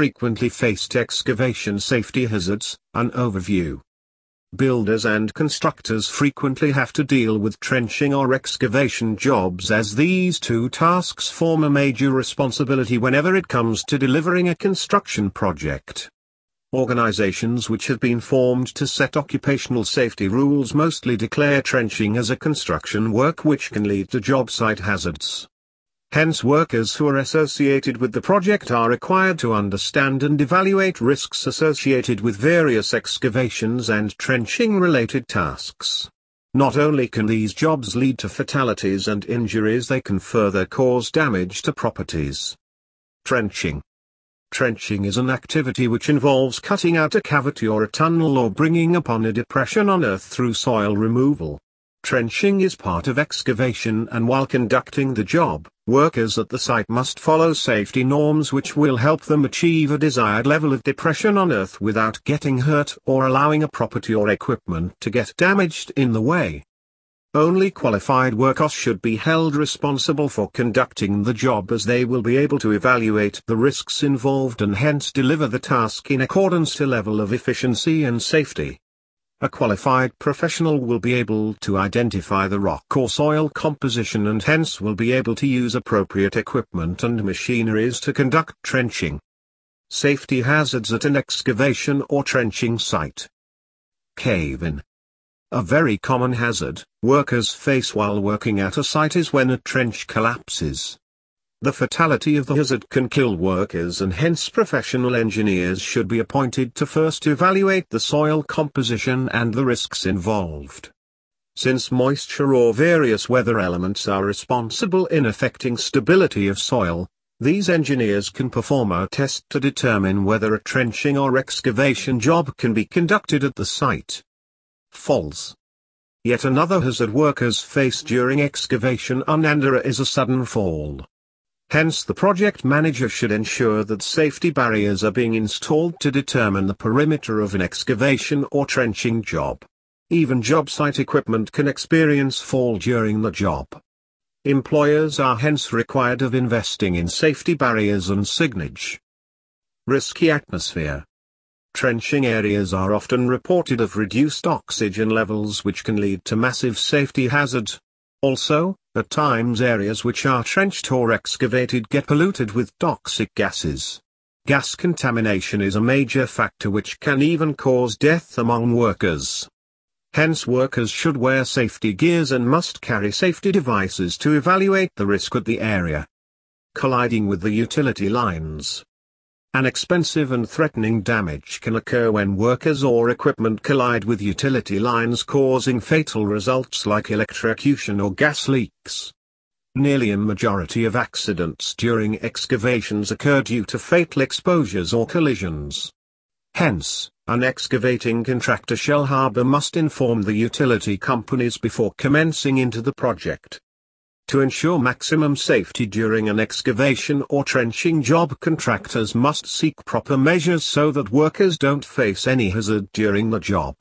frequently faced excavation safety hazards, an overview. Builders and constructors frequently have to deal with trenching or excavation jobs as these two tasks form a major responsibility whenever it comes to delivering a construction project. Organizations which have been formed to set occupational safety rules mostly declare trenching as a construction work which can lead to job site hazards. Hence workers who are associated with the project are required to understand and evaluate risks associated with various excavations and trenching related tasks. Not only can these jobs lead to fatalities and injuries they can further cause damage to properties. Trenching Trenching is an activity which involves cutting out a cavity or a tunnel or bringing upon a depression on earth through soil removal. Trenching is part of excavation and while conducting the job, workers at the site must follow safety norms which will help them achieve a desired level of depression on earth without getting hurt or allowing a property or equipment to get damaged in the way. Only qualified workers should be held responsible for conducting the job as they will be able to evaluate the risks involved and hence deliver the task in accordance to level of efficiency and safety. A qualified professional will be able to identify the rock or soil composition and hence will be able to use appropriate equipment and machineries to conduct trenching. Safety hazards at an excavation or trenching site. Cave-in. A very common hazard, workers face while working at a site is when a trench collapses. The fatality of the hazard can kill workers and hence professional engineers should be appointed to first evaluate the soil composition and the risks involved. Since moisture or various weather elements are responsible in affecting stability of soil, these engineers can perform a test to determine whether a trenching or excavation job can be conducted at the site. Falls. Yet another hazard workers face during excavation on Andorra is a sudden fall. Hence the project manager should ensure that safety barriers are being installed to determine the perimeter of an excavation or trenching job. Even job site equipment can experience fall during the job. Employers are hence required of investing in safety barriers and signage. Risky atmosphere. Trenching areas are often reported of reduced oxygen levels which can lead to massive safety hazard. Also, at times areas which are trenched or excavated get polluted with toxic gases. Gas contamination is a major factor which can even cause death among workers. Hence workers should wear safety gears and must carry safety devices to evaluate the risk at the area. Colliding with the utility lines. An expensive and threatening damage can occur when workers or equipment collide with utility lines causing fatal results like electrocution or gas leaks. Nearly a majority of accidents during excavations occur due to fatal exposures or collisions. Hence, an excavating contractor Shellharbour must inform the utility companies before commencing into the project. To ensure maximum safety during an excavation or trenching job contractors must seek proper measures so that workers don't face any hazard during the job.